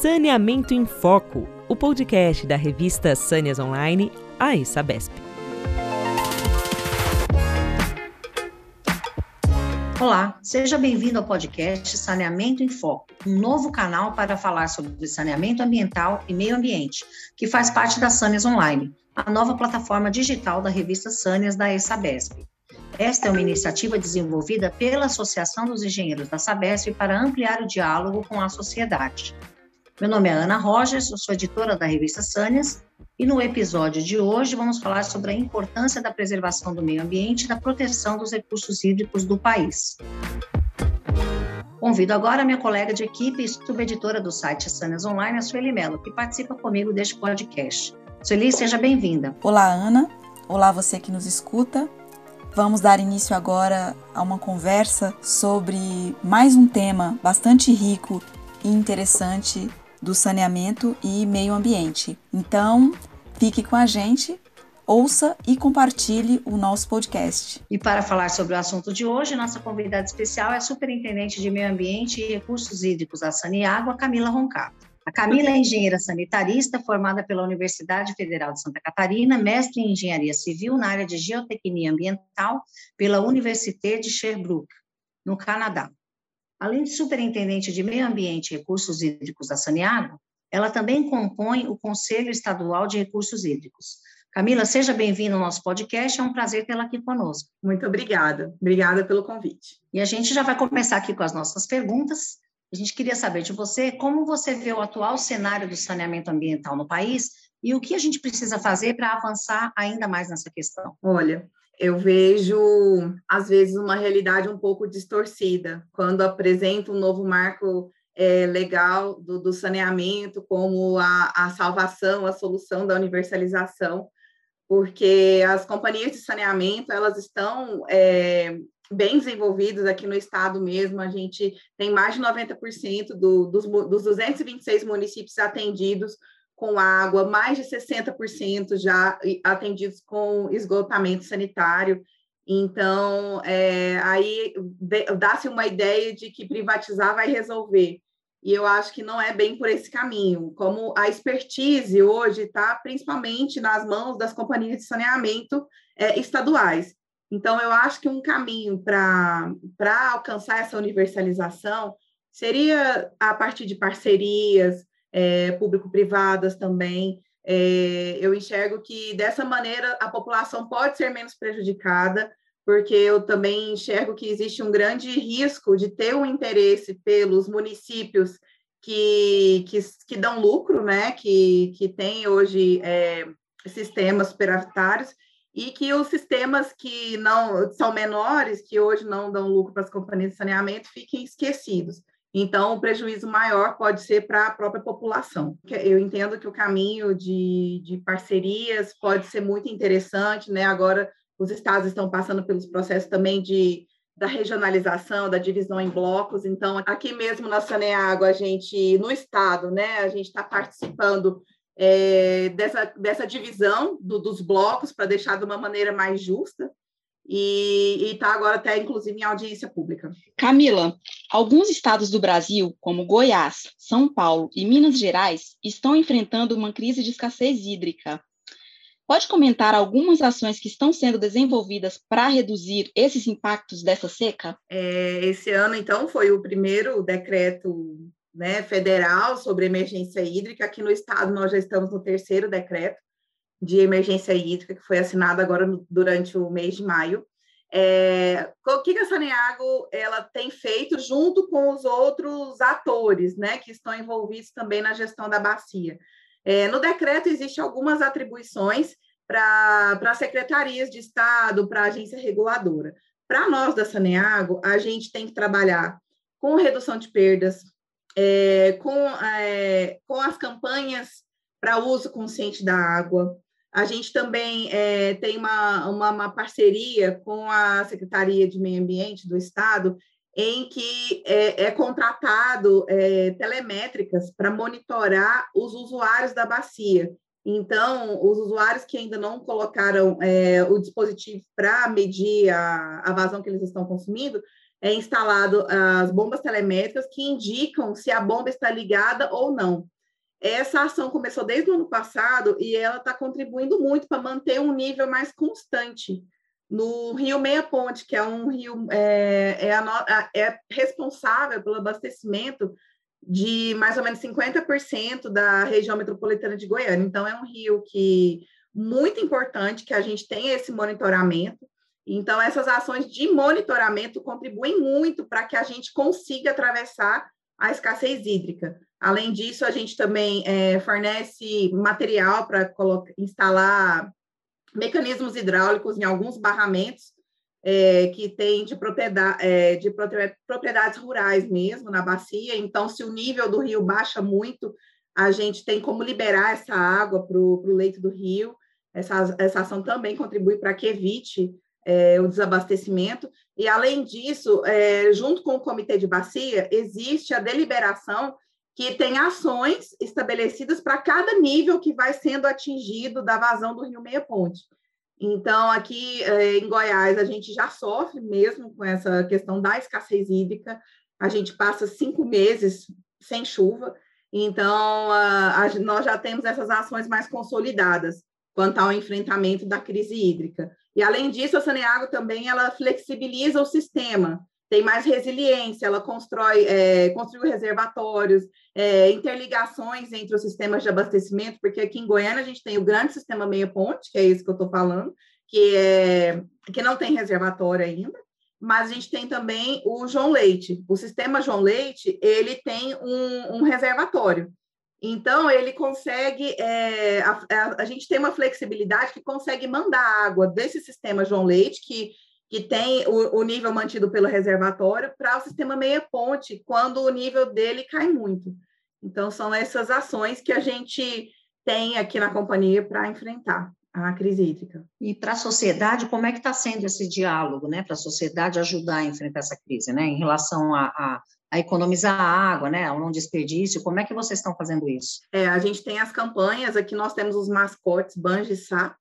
Saneamento em Foco, o podcast da revista Sâneas Online, a Sabesp. Olá, seja bem-vindo ao podcast Saneamento em Foco, um novo canal para falar sobre saneamento ambiental e meio ambiente, que faz parte da Sâneas Online, a nova plataforma digital da revista Sâneas da Sabesp. Esta é uma iniciativa desenvolvida pela Associação dos Engenheiros da Sabesp para ampliar o diálogo com a sociedade. Meu nome é Ana Rogers, eu sou editora da revista Sânias e no episódio de hoje vamos falar sobre a importância da preservação do meio ambiente e da proteção dos recursos hídricos do país. Convido agora a minha colega de equipe e subeditora do site Sânias Online, a Sueli Mello, que participa comigo deste podcast. Sueli, seja bem-vinda. Olá, Ana. Olá, você que nos escuta. Vamos dar início agora a uma conversa sobre mais um tema bastante rico e interessante do saneamento e meio ambiente. Então, fique com a gente, ouça e compartilhe o nosso podcast. E para falar sobre o assunto de hoje, nossa convidada especial é a Superintendente de Meio Ambiente e Recursos Hídricos da Saneágua, Camila Roncato. A Camila é engenheira sanitarista, formada pela Universidade Federal de Santa Catarina, mestre em engenharia civil na área de geotecnia ambiental pela Université de Sherbrooke, no Canadá. Além de superintendente de Meio Ambiente e Recursos Hídricos da Saneago, ela também compõe o Conselho Estadual de Recursos Hídricos. Camila, seja bem-vinda ao nosso podcast, é um prazer tê-la aqui conosco. Muito obrigada, obrigada pelo convite. E a gente já vai começar aqui com as nossas perguntas. A gente queria saber de você como você vê o atual cenário do saneamento ambiental no país e o que a gente precisa fazer para avançar ainda mais nessa questão. Olha, eu vejo, às vezes, uma realidade um pouco distorcida. Quando apresento um novo marco é, legal do, do, saneamento como a, a salvação, a solução da universalização, porque as companhias de saneamento, elas estão é, bem desenvolvidas aqui no estado mesmo, a gente tem mais de 90% do, dos, dos 226 municípios atendidos com água, mais de 60% já atendidos com esgotamento sanitário. Então, é, aí dá-se uma ideia de que privatizar vai resolver. E eu acho que não é bem por esse caminho. Como a expertise hoje está principalmente nas mãos das companhias de saneamento é, estaduais. Então, eu acho que um caminho para alcançar essa universalização seria a partir de parcerias, é, público-privadas também. É, eu enxergo que dessa maneira a população pode ser menos prejudicada, porque eu também enxergo que existe um grande risco de ter um interesse pelos municípios que, que, que dão lucro, né, que, que têm hoje é, sistemas superavitários, e que os sistemas que não são menores, que hoje não dão lucro para as companhias de saneamento, fiquem esquecidos. Então, o prejuízo maior pode ser para a própria população. Eu entendo que o caminho de, de parcerias pode ser muito interessante, né? Agora, os estados estão passando pelos processos também de da regionalização, da divisão em blocos. Então, aqui mesmo na Saneago, a gente, no estado, né, a gente está participando é, dessa, dessa divisão do, dos blocos para deixar de uma maneira mais justa e está agora até, inclusive, em audiência pública. Camila, alguns estados do Brasil, como Goiás, São Paulo e Minas Gerais, estão enfrentando uma crise de escassez hídrica. Pode comentar algumas ações que estão sendo desenvolvidas para reduzir esses impactos dessa seca? É, esse ano, então, foi o primeiro decreto né, federal sobre emergência hídrica. Aqui no estado, nós já estamos no terceiro decreto de emergência hídrica, que foi assinado agora no, durante o mês de maio. É, o que a Saneago ela tem feito junto com os outros atores né, que estão envolvidos também na gestão da bacia? É, no decreto existem algumas atribuições para secretarias de Estado, para agência reguladora. Para nós da Saneago, a gente tem que trabalhar com redução de perdas, é, com, é, com as campanhas para uso consciente da água, a gente também é, tem uma, uma, uma, parceria com a Secretaria de Meio Ambiente do Estado, em que é, é contratado é, telemétricas para monitorar os usuários da bacia. Então, os usuários que ainda não colocaram é, o dispositivo para medir a, a vazão que eles estão consumindo, é instalado as bombas telemétricas que indicam se a bomba está ligada ou não. Essa ação começou desde o ano passado e ela está contribuindo muito para manter um nível mais constante no Rio Meia Ponte, que é um rio é, é, a, é responsável pelo abastecimento de mais ou menos 50% da região metropolitana de Goiânia. Então, é um rio que muito importante que a gente tenha esse monitoramento. Então, essas ações de monitoramento contribuem muito para que a gente consiga atravessar a escassez hídrica. Além disso, a gente também é, fornece material para instalar mecanismos hidráulicos em alguns barramentos é, que tem de, propriedade, é, de propriedades rurais mesmo na bacia. Então, se o nível do rio baixa muito, a gente tem como liberar essa água para o leito do rio. Essa, essa ação também contribui para que evite é, o desabastecimento. E, além disso, é, junto com o Comitê de Bacia, existe a deliberação que tem ações estabelecidas para cada nível que vai sendo atingido da vazão do Rio Meia Ponte. Então, aqui é, em Goiás, a gente já sofre mesmo com essa questão da escassez hídrica. A gente passa cinco meses sem chuva, então nós já temos essas ações mais consolidadas quanto ao enfrentamento da crise hídrica. E, além disso, a Saneago também ela flexibiliza o sistema, tem mais resiliência, ela constrói, é, construiu reservatórios, é, interligações entre os sistemas de abastecimento, porque aqui em Goiânia a gente tem o grande sistema meia ponte, que é esse que eu estou falando, que, é, que não tem reservatório ainda, mas a gente tem também o João Leite. O sistema João Leite, ele tem um, um reservatório. Então, ele consegue, é, a, a, a, gente tem uma flexibilidade que consegue mandar água desse sistema João Leite, que que tem o, o nível mantido pelo reservatório, para o sistema meia-ponte, quando o nível dele cai muito. Então, são essas ações que a gente tem aqui na companhia para enfrentar a crise hídrica. E para a sociedade, como é que está sendo esse diálogo, né? Para a sociedade ajudar a enfrentar essa crise, né? Em relação a, a, a, economizar água, né? Ao não desperdício, como é que vocês estão fazendo isso? É, a gente tem as campanhas, aqui nós temos os mascotes Banji Sato,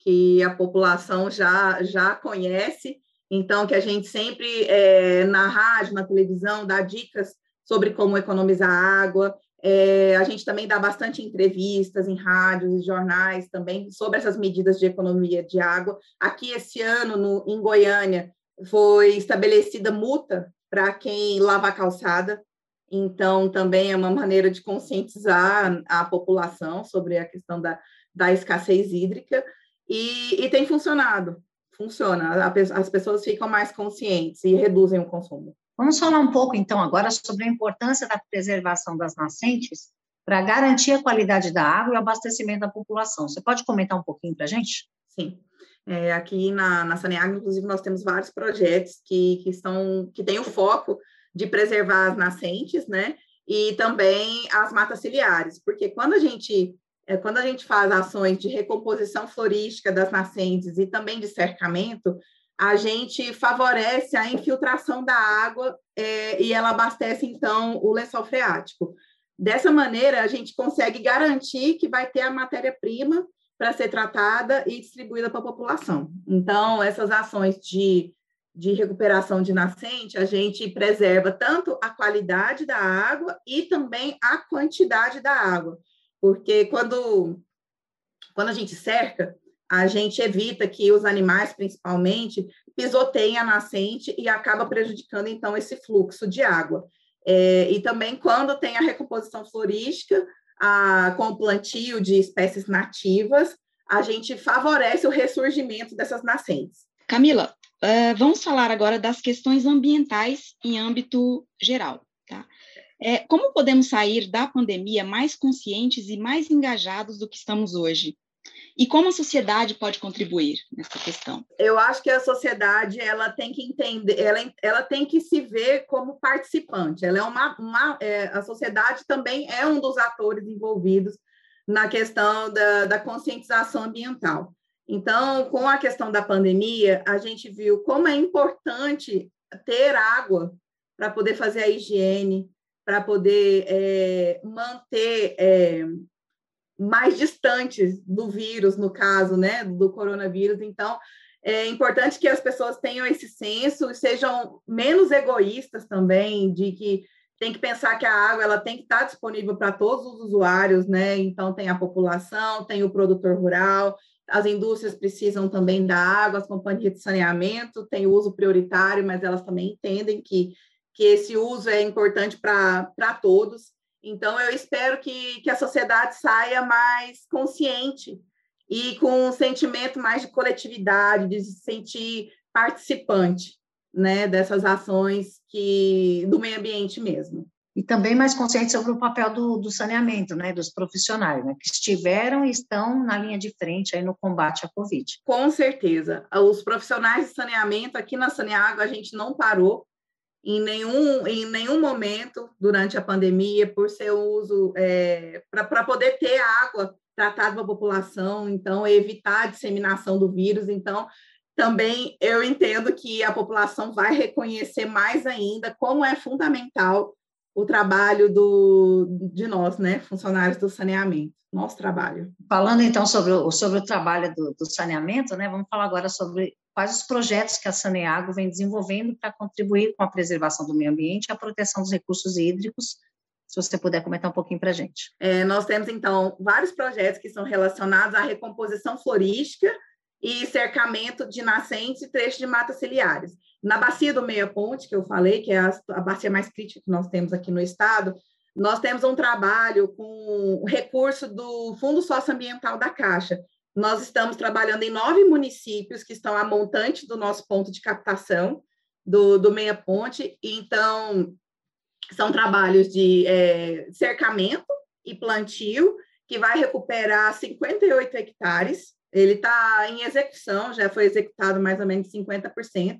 que a população já, já conhece, então que a gente sempre, é, na rádio, na televisão, dá dicas sobre como economizar água, é, a gente também dá bastante entrevistas em rádios e jornais também sobre essas medidas de economia de água. Aqui, esse ano, no, em Goiânia, foi estabelecida multa para quem lava a calçada, então também é uma maneira de conscientizar a população sobre a questão da, da escassez hídrica. E, e tem funcionado, funciona, as pessoas ficam mais conscientes e reduzem o consumo. Vamos falar um pouco, então, agora sobre a importância da preservação das nascentes para garantir a qualidade da água e o abastecimento da população. Você pode comentar um pouquinho para a gente? Sim. É, aqui na, na Saneago, inclusive, nós temos vários projetos que, que, estão, que têm o foco de preservar as nascentes, né? E também as matas ciliares, porque quando a gente é, quando a gente faz ações de recomposição florística das nascentes e também de cercamento, a gente favorece a infiltração da água é, e ela abastece, então, o lençol freático. Dessa maneira, a gente consegue garantir que vai ter a matéria-prima para ser tratada e distribuída para a população. Então, essas ações de, de recuperação de nascente, a gente preserva tanto a qualidade da água e também a quantidade da água porque quando, quando a gente cerca, a gente evita que os animais, principalmente, pisoteiem a nascente e acaba prejudicando, então, esse fluxo de água. É, e também quando tem a recomposição florística, a, com o plantio de espécies nativas, a gente favorece o ressurgimento dessas nascentes. Camila, uh, vamos falar agora das questões ambientais em âmbito geral. Tá? É, como podemos sair da pandemia mais conscientes e mais engajados do que estamos hoje? E como a sociedade pode contribuir nessa questão? Eu acho que a sociedade ela tem que entender, ela, ela tem que se ver como participante. Ela é uma, uma é, a sociedade também é um dos atores envolvidos na questão da, da conscientização ambiental. Então, com a questão da pandemia, a gente viu como é importante ter água para poder fazer a higiene, para poder é, manter é, mais distantes do vírus, no caso, né, do coronavírus. Então, é importante que as pessoas tenham esse senso e sejam menos egoístas também, de que tem que pensar que a água ela tem que estar disponível para todos os usuários, né? Então tem a população, tem o produtor rural, as indústrias precisam também da água, as companhias de saneamento têm uso prioritário, mas elas também entendem que, que esse uso é importante para todos. Então, eu espero que, que a sociedade saia mais consciente e com um sentimento mais de coletividade, de se sentir participante né, dessas ações que do meio ambiente mesmo. E também mais consciente sobre o papel do, do saneamento, né, dos profissionais, né, que estiveram e estão na linha de frente aí no combate à Covid. Com certeza. Os profissionais de saneamento, aqui na Saneago, a gente não parou em nenhum, em nenhum momento durante a pandemia por seu uso, é, para poder ter água tratada para a população, então evitar a disseminação do vírus. Então, também eu entendo que a população vai reconhecer mais ainda como é fundamental o trabalho do, de nós, né, funcionários do saneamento, nosso trabalho. Falando então sobre o, sobre o trabalho do, do saneamento, né, vamos falar agora sobre quais os projetos que a Saneago vem desenvolvendo para contribuir com a preservação do meio ambiente e a proteção dos recursos hídricos. Se você puder comentar um pouquinho para a gente. É, nós temos, então, vários projetos que são relacionados à recomposição florística e cercamento de nascentes e trechos de matas ciliares. Na bacia do Meia Ponte, que eu falei, que é a, a bacia mais crítica que nós temos aqui no estado, nós temos um trabalho com recurso do Fundo Socioambiental da Caixa. Nós estamos trabalhando em nove municípios que estão a montante do nosso ponto de captação do, do Meia Ponte. Então, são trabalhos de é, cercamento e plantio, que vai recuperar 58 hectares ele está em execução, já foi executado mais ou menos 50%.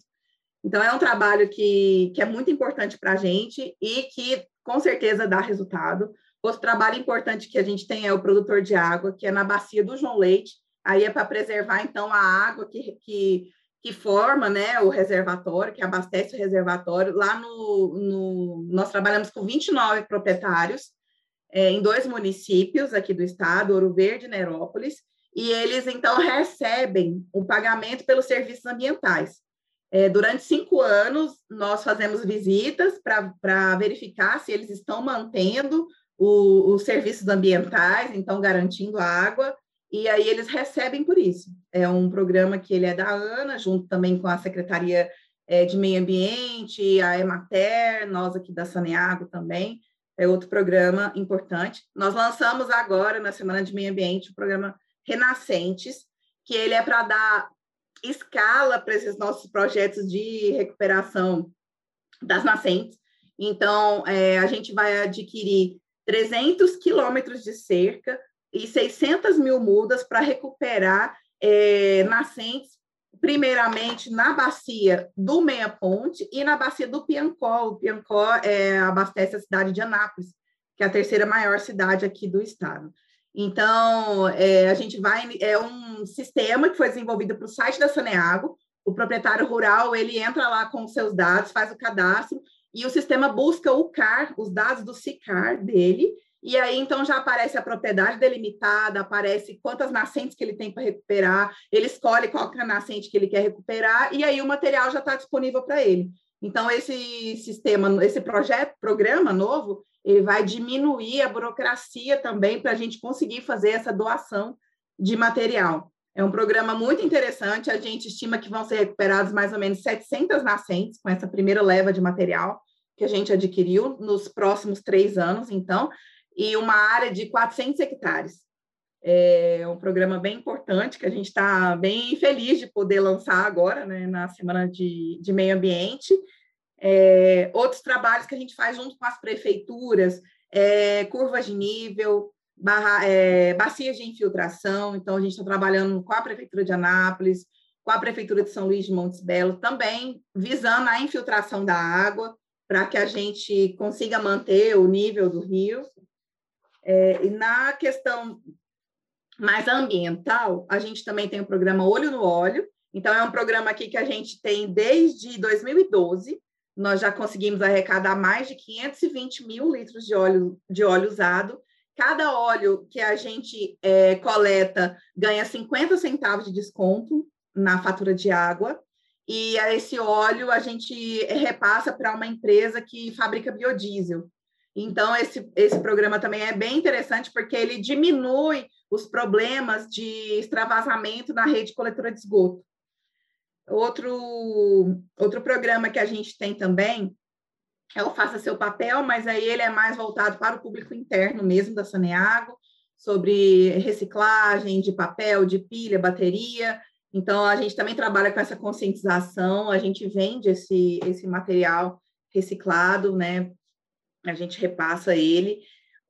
Então, é um trabalho que, que é muito importante para a gente e que, com certeza, dá resultado. Outro trabalho importante que a gente tem é o produtor de água, que é na bacia do João Leite. Aí é para preservar, então, a água que, que, que forma né, o reservatório, que abastece o reservatório. Lá no, no nós trabalhamos com 29 proprietários é, em dois municípios aqui do estado, Ouro Verde e Nerópolis e eles então recebem o pagamento pelos serviços ambientais. É, durante cinco anos, nós fazemos visitas para verificar se eles estão mantendo o, os serviços ambientais, então garantindo a água, e aí eles recebem por isso. É um programa que ele é da ANA, junto também com a Secretaria é, de Meio Ambiente, a Emater, nós aqui da Saneago também, é outro programa importante. Nós lançamos agora, na Semana de Meio Ambiente, o programa renascentes, que ele é para dar escala para esses nossos projetos de recuperação das nascentes. Então, é, a gente vai adquirir 300 quilômetros de cerca e 600 mil mudas para recuperar é, nascentes, primeiramente na bacia do Meia Ponte e na bacia do Piancó. O Piancó é, abastece a cidade de Anápolis, que é a terceira maior cidade aqui do estado. Então, é, a gente vai, é um sistema que foi desenvolvido para o site da Saneago, o proprietário rural, ele entra lá com seus dados, faz o cadastro, e o sistema busca o CAR, os dados do SICAR dele, e aí então já aparece a propriedade delimitada, aparece quantas nascentes que ele tem para recuperar, ele escolhe qual é a nascente que ele quer recuperar, e aí o material já está disponível para ele. Então, esse sistema, esse projeto, programa novo, ele vai diminuir a burocracia também para a gente conseguir fazer essa doação de material. É um programa muito interessante, a gente estima que vão ser recuperados mais ou menos 700 nascentes com essa primeira leva de material que a gente adquiriu nos próximos três anos, então, e uma área de 400 hectares. É um programa bem importante que a gente está bem feliz de poder lançar agora, né, na Semana de, de Meio Ambiente, é, outros trabalhos que a gente faz junto com as prefeituras, é, curvas de nível, barra, é, bacias de infiltração. Então, a gente está trabalhando com a Prefeitura de Anápolis, com a Prefeitura de São Luís de Montes Belo, também visando a infiltração da água, para que a gente consiga manter o nível do rio. É, e na questão mais ambiental, a gente também tem o programa Olho no Óleo. Então, é um programa aqui que a gente tem desde 2012, nós já conseguimos arrecadar mais de 520 mil litros de óleo, de óleo usado. Cada óleo que a gente é, coleta ganha 50 centavos de desconto na fatura de água, e esse óleo a gente repassa para uma empresa que fabrica biodiesel. Então, esse, esse programa também é bem interessante, porque ele diminui os problemas de extravasamento na rede coletora de esgoto. Outro, outro programa que a gente tem também é o Faça Seu Papel, mas aí ele é mais voltado para o público interno mesmo da Saneago, sobre reciclagem de papel, de pilha, bateria. Então, a gente também trabalha com essa conscientização, a gente vende esse, esse material reciclado, né? A gente repassa ele.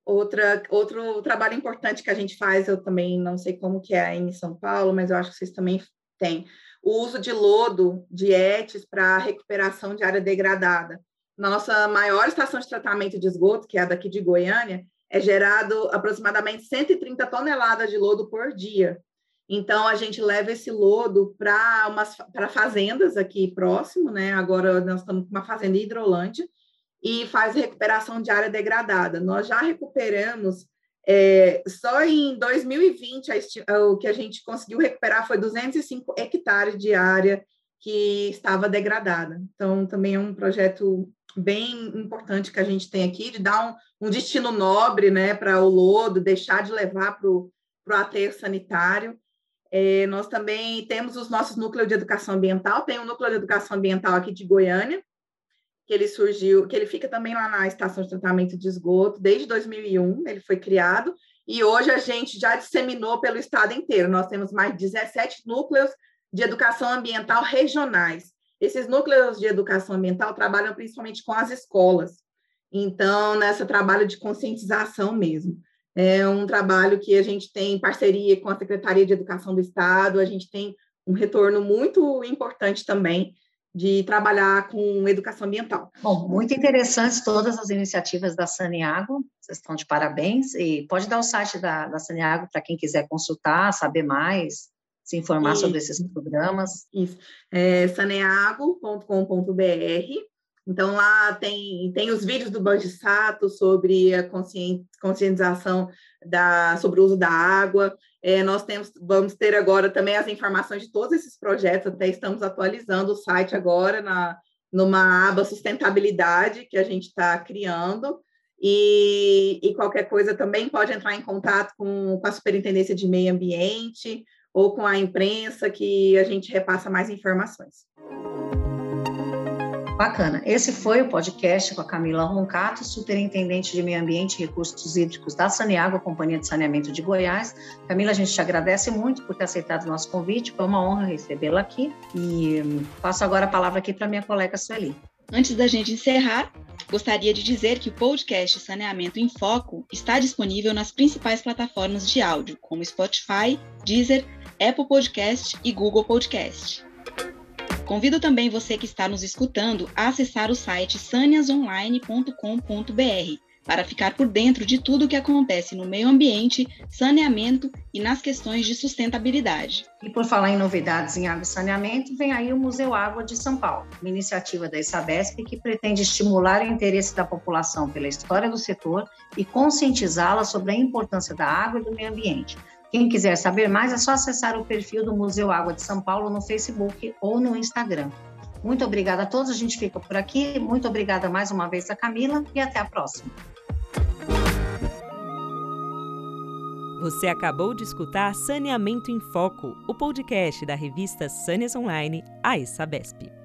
Outra, outro trabalho importante que a gente faz, eu também não sei como que é em São Paulo, mas eu acho que vocês também têm, o uso de lodo, de ETs para recuperação de área degradada. Nossa maior estação de tratamento de esgoto, que é a daqui de Goiânia, é gerado aproximadamente 130 toneladas de lodo por dia. Então, a gente leva esse lodo para fazendas aqui próximo, né? Agora nós estamos com uma fazenda Hidrolândia, e faz recuperação de área degradada. Nós já recuperamos, é, só em 2020, a, o que a gente conseguiu recuperar foi 205 hectares de área que estava degradada. Então, também é um projeto bem importante que a gente tem aqui, de dar um, um destino nobre né, para o lodo, deixar de levar para o aterro sanitário. É, nós também temos os nossos núcleos de educação ambiental, tem um núcleo de educação ambiental aqui de Goiânia, que ele surgiu, que ele fica também lá na estação de tratamento de esgoto, desde 2001, ele foi criado, e hoje a gente já disseminou pelo estado inteiro. Nós temos mais 17 núcleos de educação ambiental regionais. Esses núcleos de educação ambiental trabalham principalmente com as escolas. Então, nessa trabalho de conscientização mesmo. É um trabalho que a gente tem parceria com a Secretaria de Educação do Estado, a gente tem um retorno muito importante também de trabalhar com educação ambiental. Bom, muito interessantes todas as iniciativas da Saniago, vocês estão de parabéns, e pode dar o site da, da Saniago para quem quiser consultar, saber mais, se informar Isso. sobre esses programas. Isso, é saneago.com.br, então lá tem, tem os vídeos do Banji Sato sobre a conscientização da, sobre o uso da água, é, nós temos, vamos ter agora também as informações de todos esses projetos, até estamos atualizando o site agora na, numa aba sustentabilidade que a gente está criando. E, e, qualquer coisa também pode entrar em contato com, com a Superintendência de Meio Ambiente ou com a imprensa, que a gente repassa mais informações. Bacana. Esse foi o podcast com a Camila Roncato, superintendente de Meio Ambiente e Recursos Hídricos da Saneágua, Companhia de Saneamento de Goiás. Camila, a gente te agradece muito por ter aceitado o nosso convite, foi uma honra recebê-la aqui. E hum, passo agora a palavra aqui para minha colega Sueli. Antes da gente encerrar, gostaria de dizer que o podcast Saneamento em Foco está disponível nas principais plataformas de áudio, como Spotify, Deezer, Apple Podcast e Google Podcast. Convido também você que está nos escutando a acessar o site saniasonline.com.br para ficar por dentro de tudo o que acontece no meio ambiente, saneamento e nas questões de sustentabilidade. E por falar em novidades em água e saneamento, vem aí o Museu Água de São Paulo, uma iniciativa da Isabesp que pretende estimular o interesse da população pela história do setor e conscientizá-la sobre a importância da água e do meio ambiente, quem quiser saber mais é só acessar o perfil do Museu Água de São Paulo no Facebook ou no Instagram. Muito obrigada a todos, a gente fica por aqui. Muito obrigada mais uma vez a Camila e até a próxima. Você acabou de escutar Saneamento em Foco, o podcast da revista Sâneas Online, a Sabesp.